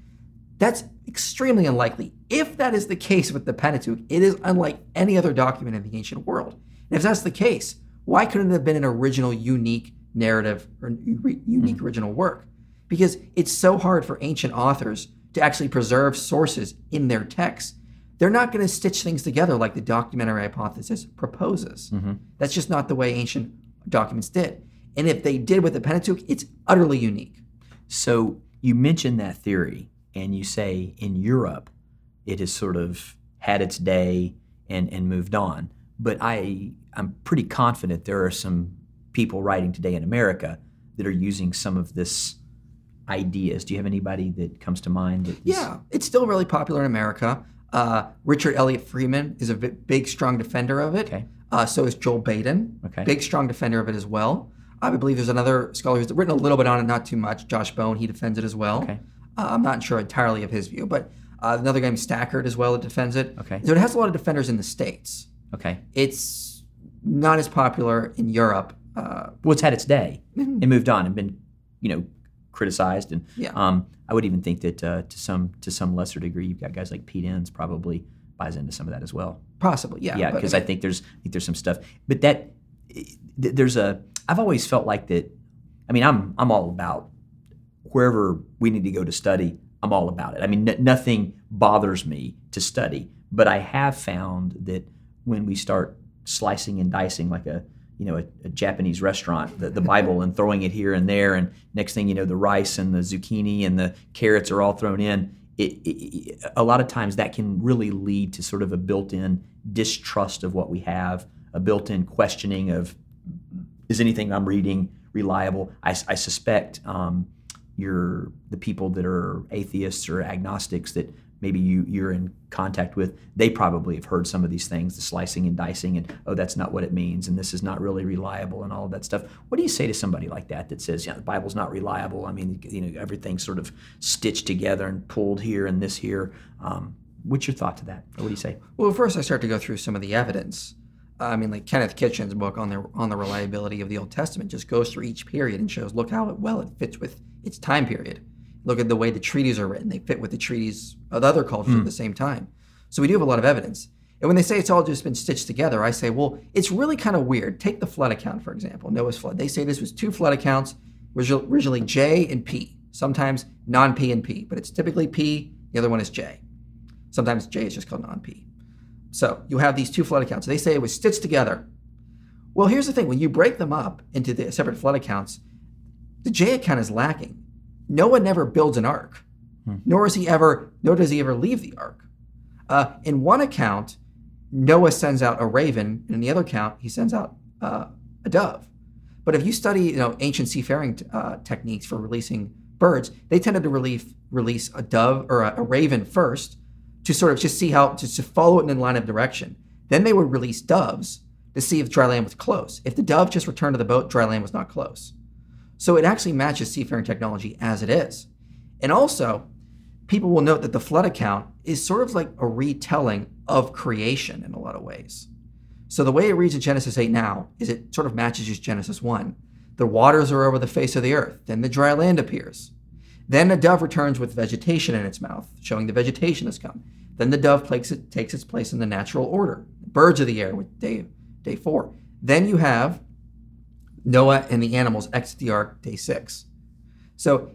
that's extremely unlikely. If that is the case with the Pentateuch, it is unlike any other document in the ancient world. And if that's the case, why couldn't it have been an original, unique narrative or u- hmm. unique original work? Because it's so hard for ancient authors to actually preserve sources in their texts. They're not going to stitch things together like the documentary hypothesis proposes. Mm-hmm. That's just not the way ancient documents did. And if they did with the Pentateuch, it's utterly unique. So you mentioned that theory, and you say in Europe it has sort of had its day and, and moved on. But I I'm pretty confident there are some people writing today in America that are using some of this ideas. Do you have anybody that comes to mind? That Yeah, it's still really popular in America. Uh, Richard Elliott Friedman is a bi- big, strong defender of it. Okay. Uh, so is Joel Baden. Okay. Big, strong defender of it as well. I believe there's another scholar who's written a little bit on it, not too much. Josh Bone, he defends it as well. Okay. Uh, I'm not sure entirely of his view, but uh, another guy named Stackert as well that defends it. Okay. So it has a lot of defenders in the States. Okay. It's not as popular in Europe. Uh, Well, it's had its day. It moved on and been you know criticized and Yeah. um, I would even think that uh, to some to some lesser degree you've got guys like Pete Enns probably buys into some of that as well. Possibly, yeah. Yeah, because I think there's I think there's some stuff, but that there's a I've always felt like that. I mean, I'm I'm all about wherever we need to go to study. I'm all about it. I mean, n- nothing bothers me to study, but I have found that when we start slicing and dicing like a you know a, a Japanese restaurant, the, the Bible, and throwing it here and there, and next thing you know, the rice and the zucchini and the carrots are all thrown in. It, it, a lot of times that can really lead to sort of a built-in distrust of what we have, a built-in questioning of is anything I'm reading reliable? I, I suspect um, you're the people that are atheists or agnostics that maybe you you're in contact with. They probably have heard some of these things, the slicing and dicing, and oh, that's not what it means, and this is not really reliable, and all of that stuff. What do you say to somebody like that that says, yeah, the Bible's not reliable? I mean, you know, everything's sort of stitched together and pulled here and this here. Um, what's your thought to that? Or what do you say? Well, first I start to go through some of the evidence. I mean, like Kenneth Kitchen's book on the on the reliability of the Old Testament just goes through each period and shows look how well it fits with its time period. Look at the way the treaties are written; they fit with the treaties of other cultures at hmm. the same time. So we do have a lot of evidence. And when they say it's all just been stitched together, I say, well, it's really kind of weird. Take the flood account for example, Noah's flood. They say this was two flood accounts, originally J and P. Sometimes non-P and P, but it's typically P. The other one is J. Sometimes J is just called non-P. So you have these two flood accounts. They say it was stitched together. Well, here's the thing: when you break them up into the separate flood accounts, the J account is lacking. Noah never builds an ark, nor is he ever, nor does he ever leave the ark. Uh, in one account, Noah sends out a raven, and in the other account, he sends out uh, a dove. But if you study, you know, ancient seafaring uh, techniques for releasing birds, they tended to release release a dove or a, a raven first to sort of just see how to, to follow it in a line of direction. Then they would release doves to see if dry land was close. If the dove just returned to the boat, dry land was not close. So it actually matches seafaring technology as it is. And also, people will note that the flood account is sort of like a retelling of creation in a lot of ways. So the way it reads in Genesis 8 now is it sort of matches just Genesis 1. The waters are over the face of the earth, then the dry land appears. Then a dove returns with vegetation in its mouth, showing the vegetation has come. Then the dove takes, takes its place in the natural order. Birds of the air with day, day four. Then you have Noah and the animals exit the ark day six. So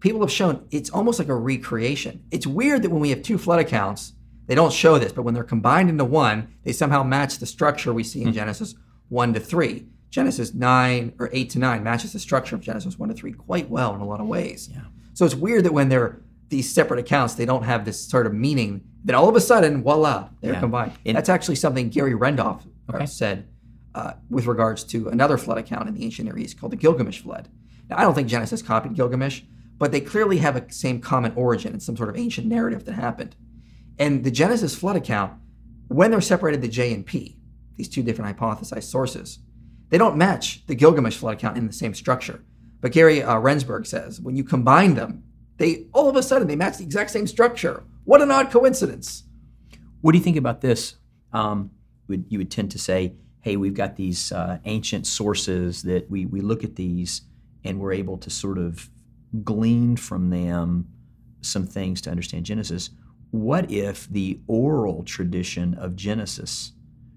people have shown it's almost like a recreation. It's weird that when we have two flood accounts, they don't show this, but when they're combined into one, they somehow match the structure we see in Genesis 1 to 3. Genesis 9 or 8 to 9 matches the structure of Genesis 1 to 3 quite well in a lot of ways. Yeah. So it's weird that when they're these separate accounts, they don't have this sort of meaning. Then all of a sudden, voila, they're Yeah. combined. And- That's actually something Gary Rendsburg uh, Okay. said uh, with regards to another flood account in the ancient Near East called the Gilgamesh flood. Now, I don't think Genesis copied Gilgamesh, but they clearly have a same common origin and some sort of ancient narrative that happened. And the Genesis flood account, when they're separated to J and P, these two different hypothesized sources, they don't match the Gilgamesh flood account in the same structure. But Gary uh, Rendsburg says when you combine them, they all of a sudden they match the exact same structure. What an odd coincidence! What do you think about this? Um, would, you would tend to say, hey, we've got these uh, ancient sources that we, we look at these and we're able to sort of glean from them some things to understand Genesis. What if the oral tradition of Genesis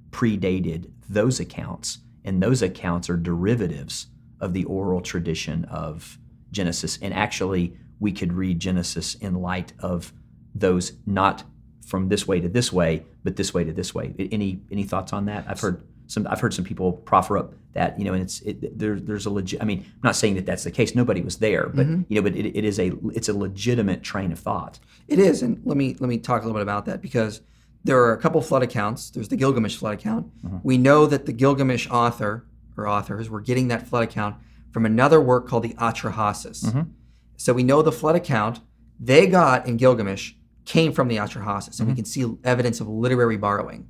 predated those accounts and those accounts are derivatives of the oral tradition of Genesis? And actually, we could read Genesis in light of those not from this way to this way, but this way to this way. Any any thoughts on that? I've heard some. I've heard some people proffer up that you know, and it's it, there, there's a legit. I mean, I'm not saying that that's the case. Nobody was there, but mm-hmm. you know, but it, it is a it's a legitimate train of thought. It is, and let me let me talk a little bit about that because there are a couple flood accounts. There's the Gilgamesh flood account. Mm-hmm. We know that the Gilgamesh author or authors were getting that flood account from another work called the Atrahasis. Mm-hmm. So we know the flood account they got in Gilgamesh came from the Atrahasis, and we can see evidence of literary borrowing.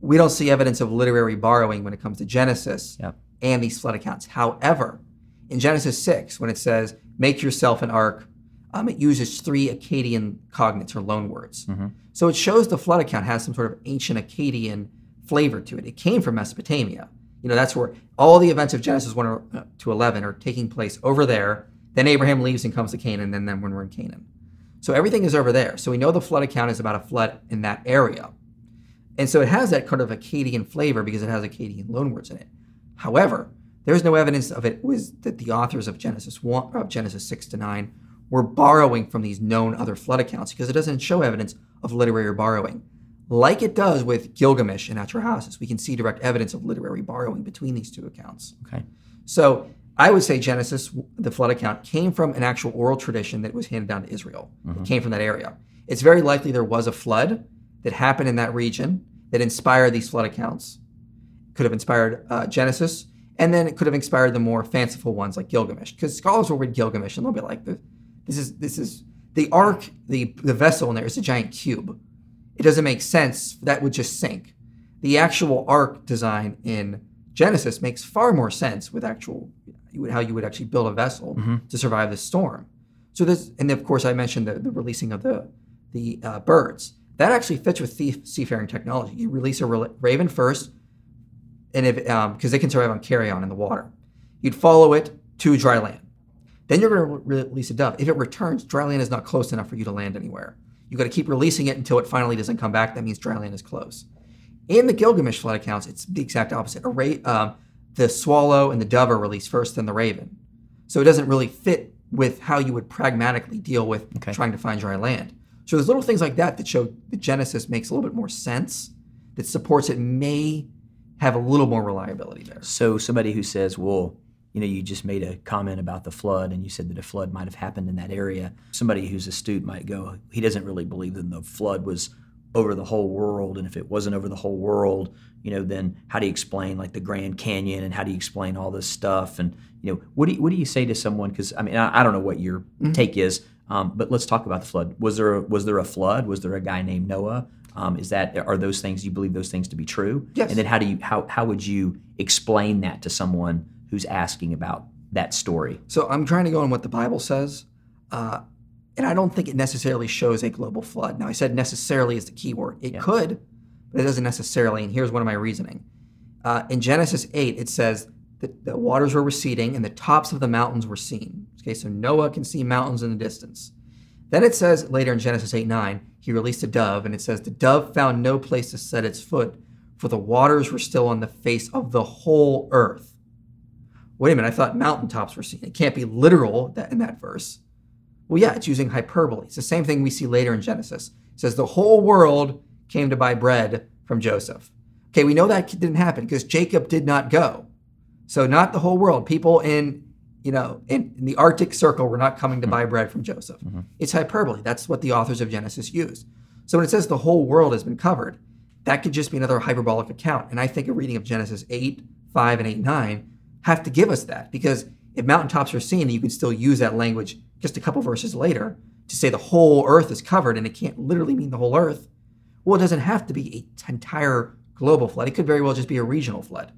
We don't see evidence of literary borrowing when it comes to Genesis Yep. and these flood accounts. However, in Genesis 6, when it says, make yourself an ark, um, it uses three Akkadian cognates or loanwords. So it shows the flood account has some sort of ancient Akkadian flavor to it. It came from Mesopotamia. You know, that's where all the events of Genesis 1 uh, to 11 are taking place over there. Then Abraham leaves and comes to Canaan, and then when we're in Canaan. So everything is over there. So we know the flood account is about a flood in that area. And so it has that kind of Akkadian flavor because it has Akkadian loanwords in it. However, there's no evidence of it was that the authors of Genesis 1 of Genesis 6 to 9 were borrowing from these known other flood accounts because it doesn't show evidence of literary borrowing. Like it does with Gilgamesh and Atrahasis, we can see direct evidence of literary borrowing between these two accounts. Okay. So I would say Genesis, the flood account, came from an actual oral tradition that was handed down to Israel. It mm-hmm. came from that area. It's very likely there was a flood that happened in that region that inspired these flood accounts. Could have inspired uh, Genesis, and then it could have inspired the more fanciful ones like Gilgamesh. Because scholars will read Gilgamesh and they'll be like, "This is this is the ark, the the vessel in there is a giant cube. It doesn't make sense. That would just sink." The actual ark design in Genesis makes far more sense with actual how you would actually build a vessel to survive the storm. So this, and of course, I mentioned the, the releasing of the the uh, birds. That actually fits with sea- seafaring technology. You release a ra- raven first, and if because they can survive on carrion in the water, you'd follow it to dry land. Then you're going to re- release a dove. If it returns, dry land is not close enough for you to land anywhere. You've got to keep releasing it until it finally doesn't come back. That means dry land is close. In the Gilgamesh flood accounts, it's the exact opposite. A ra- um, the swallow and the dove are released first, then the raven. So it doesn't really fit with how you would pragmatically deal with Okay. trying to find dry land. So there's little things like that that show the Genesis makes a little bit more sense, that supports it may have a little more reliability there. So somebody who says, well, you know, you just made a comment about the flood and you said that a flood might have happened in that area. Somebody who's astute might go, he doesn't really believe that the flood was over the whole world. And if it wasn't over the whole world, you know, then how do you explain like the Grand Canyon and how do you explain all this stuff? And, you know, what do you, what do you say to someone? Because I mean, I, I don't know what your mm-hmm. take is, um, but let's talk about the flood. Was there a, was there a flood? Was there a guy named Noah? Um, is that are those things you believe those things to be true? Yes. And then how do you how how would you explain that to someone who's asking about that story? So I'm trying to go on what the Bible says, uh, and I don't think it necessarily shows a global flood. Now I said necessarily is the key word. It could, but it doesn't necessarily. And here's one of my reasoning. Uh, in Genesis 8, it says that the waters were receding and the tops of the mountains were seen. Okay, so Noah can see mountains in the distance. Then it says later in Genesis 8 9, he released a dove, and it says, The dove found no place to set its foot, for the waters were still on the face of the whole earth. Wait a minute, I thought mountaintops were seen. It can't be literal that in that verse. Well, yeah, it's using hyperbole. It's the same thing we see later in Genesis. It says the whole world came to buy bread from Joseph. Okay, we know that didn't happen because Jacob did not go. So not the whole world. People in you know in, in the Arctic Circle were not coming to mm-hmm. buy bread from Joseph. Mm-hmm. It's hyperbole. That's what the authors of Genesis use. So when it says the whole world has been covered, that could just be another hyperbolic account. And I think a reading of Genesis 8, 5, and 8, 9 have to give us that because if mountaintops are seen, you can still use that language just a couple verses later to say the whole earth is covered and it can't literally mean the whole earth. Well, it doesn't have to be an entire global flood. It could very well just be a regional flood.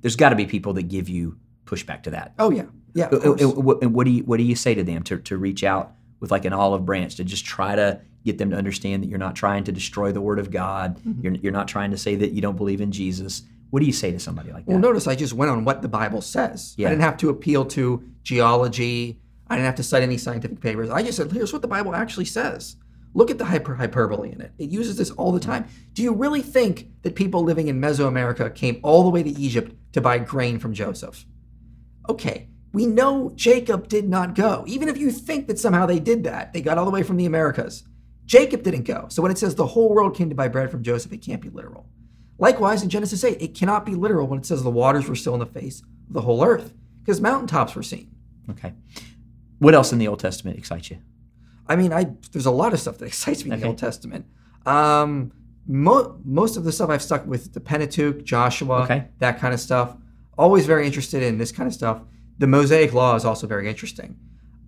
There's got to be people that give you pushback to that. Oh, yeah. Yeah. Uh, uh, uh, what- and what do you what do you say to them to, to reach out with like an olive branch to just try to get them to understand that you're not trying to destroy the word of God. Mm-hmm. You're, you're not trying to say that you don't believe in Jesus. What do you say to somebody like that? Well, notice I just went on what the Bible says. Yeah. I didn't have to appeal to geology. I didn't have to cite any scientific papers. I just said, here's what the Bible actually says. Look at the hyper hyperbole in it. It uses this all the time. Do you really think that people living in Mesoamerica came all the way to Egypt to buy grain from Joseph? Okay, we know Jacob did not go. Even if you think that somehow they did that, they got all the way from the Americas. Jacob didn't go. So when it says the whole world came to buy bread from Joseph, it can't be literal. Likewise, in Genesis 8, it cannot be literal when it says the waters were still in the face of the whole earth, because mountaintops were seen. okay. What else in the Old Testament excites you? I mean, I there's a lot of stuff that excites me in the Old Testament. Um, mo- most of the stuff I've stuck with the Pentateuch, Joshua, Okay. that kind of stuff. Always very interested in this kind of stuff. The Mosaic Law is also very interesting.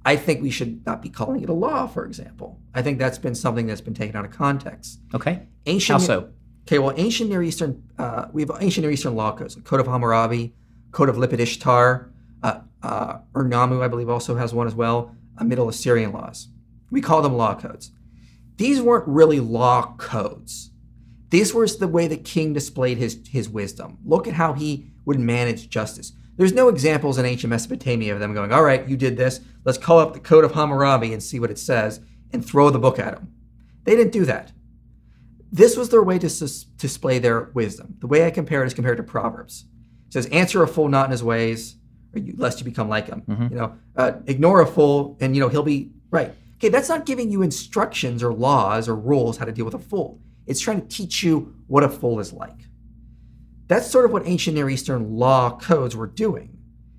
I think we should not be calling it a law, for example. I think that's been something that's been taken out of context. Okay. Ancient How so? Okay, well, ancient Near Eastern, uh, we have ancient Near Eastern law codes, Code of Hammurabi, Code of Lipit Ishtar, uh, uh, Ur-Nammu, I believe, also has one as well, uh, Middle Assyrian laws. We call them law codes. These weren't really law codes. These were the way the king displayed his, his wisdom. Look at how he would manage justice. There's no examples in ancient Mesopotamia of them going, all right, you did this. Let's call up the Code of Hammurabi and see what it says and throw the book at him. They didn't do that. This was their way to sus- display their wisdom. The way I compare it is compared to Proverbs. It says, answer a fool not in his ways, or you, lest you become like him. You know, uh, ignore a fool, and you know he'll be right. Okay, that's not giving you instructions or laws or rules how to deal with a fool. It's trying to teach you what a fool is like. That's sort of what ancient Near Eastern law codes were doing.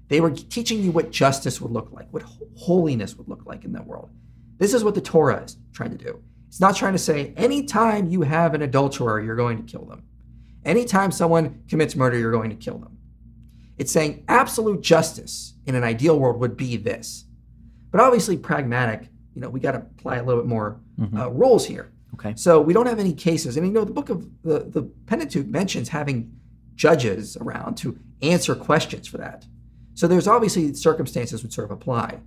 They were teaching you what justice would look like, what holiness would look like in that world. This is what the Torah is trying to do. It's not trying to say anytime you have an adulterer, you're going to kill them. Anytime someone commits murder, you're going to kill them. It's saying absolute justice in an ideal world would be this. But obviously, pragmatic, you know, we got to apply a little bit more uh, rules here. Okay. So we don't have any cases. I mean, you know, the book of the, the Pentateuch mentions having judges around to answer questions for that. So there's obviously circumstances would sort of apply.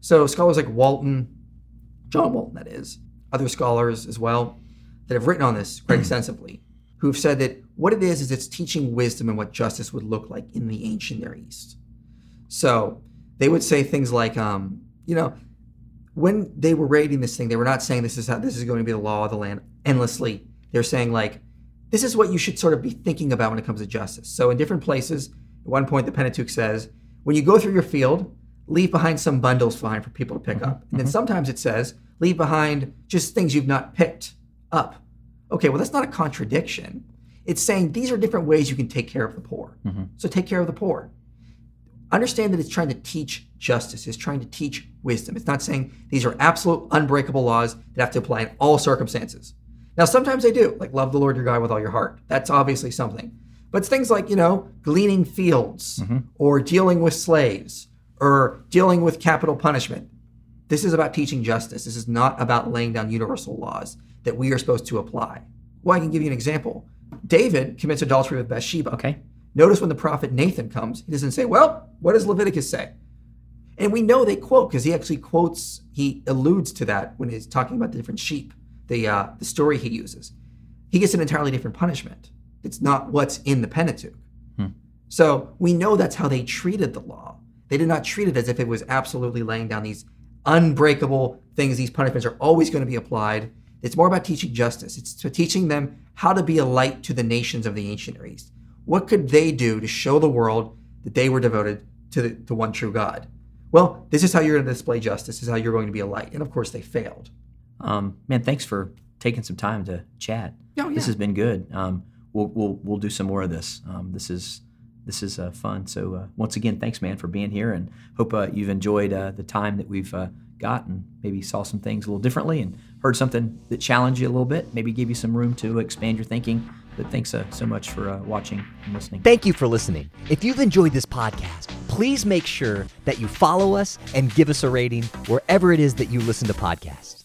So scholars like Walton, John Walton, that is, other scholars as well, that have written on this quite extensively, who've said that what it is is it's teaching wisdom and what justice would look like in the ancient Near East. So they would say things like, um, you know, when they were rating this thing, they were not saying this is how this is going to be the law of the land endlessly. They're saying like, this is what you should sort of be thinking about when it comes to justice. So in different places, at one point the Pentateuch says, when you go through your field, leave behind some bundles behind for people to pick mm-hmm. up. And then mm-hmm. sometimes it says, leave behind just things you've not picked up. Okay, well that's not a contradiction. It's saying these are different ways you can take care of the poor. Mm-hmm. So take care of the poor understand that it's trying to teach justice, it's trying to teach wisdom. It's not saying these are absolute unbreakable laws that have to apply in all circumstances. Now, sometimes they do, like love the Lord your God with all your heart. That's obviously something. But it's things like, you know, gleaning fields mm-hmm. or dealing with slaves or dealing with capital punishment. This is about teaching justice. This is not about laying down universal laws that we are supposed to apply. Well, I can give you an example. David commits adultery with Bathsheba. Okay. Notice when the prophet Nathan comes, he doesn't say, Well, what does Leviticus say? And we know they quote because he actually quotes, he alludes to that when he's talking about the different sheep, the, uh, the story he uses. He gets an entirely different punishment. It's not what's in the Pentateuch. So we know that's how they treated the law. They did not treat it as if it was absolutely laying down these unbreakable things, these punishments are always going to be applied. It's more about teaching justice. It's teaching them how to be a light to the nations of the ancient Near East. What could they do to show the world that they were devoted to the to one true God? Well, this is how you're going to display justice. This is how you're going to be a light. And of course, they failed. Um, man, thanks for taking some time to chat. Oh, This has been good. Um, we'll, we'll we'll do some more of this. Um, this is this is uh, fun. So uh, once again, thanks, man, for being here, and hope uh, you've enjoyed uh, the time that we've uh, got, and maybe saw some things a little differently, and heard something that challenged you a little bit, maybe gave you some room to expand your thinking. But thanks uh, so much for uh, watching and listening. Thank you for listening. If you've enjoyed this podcast, please make sure that you follow us and give us a rating wherever it is that you listen to podcasts.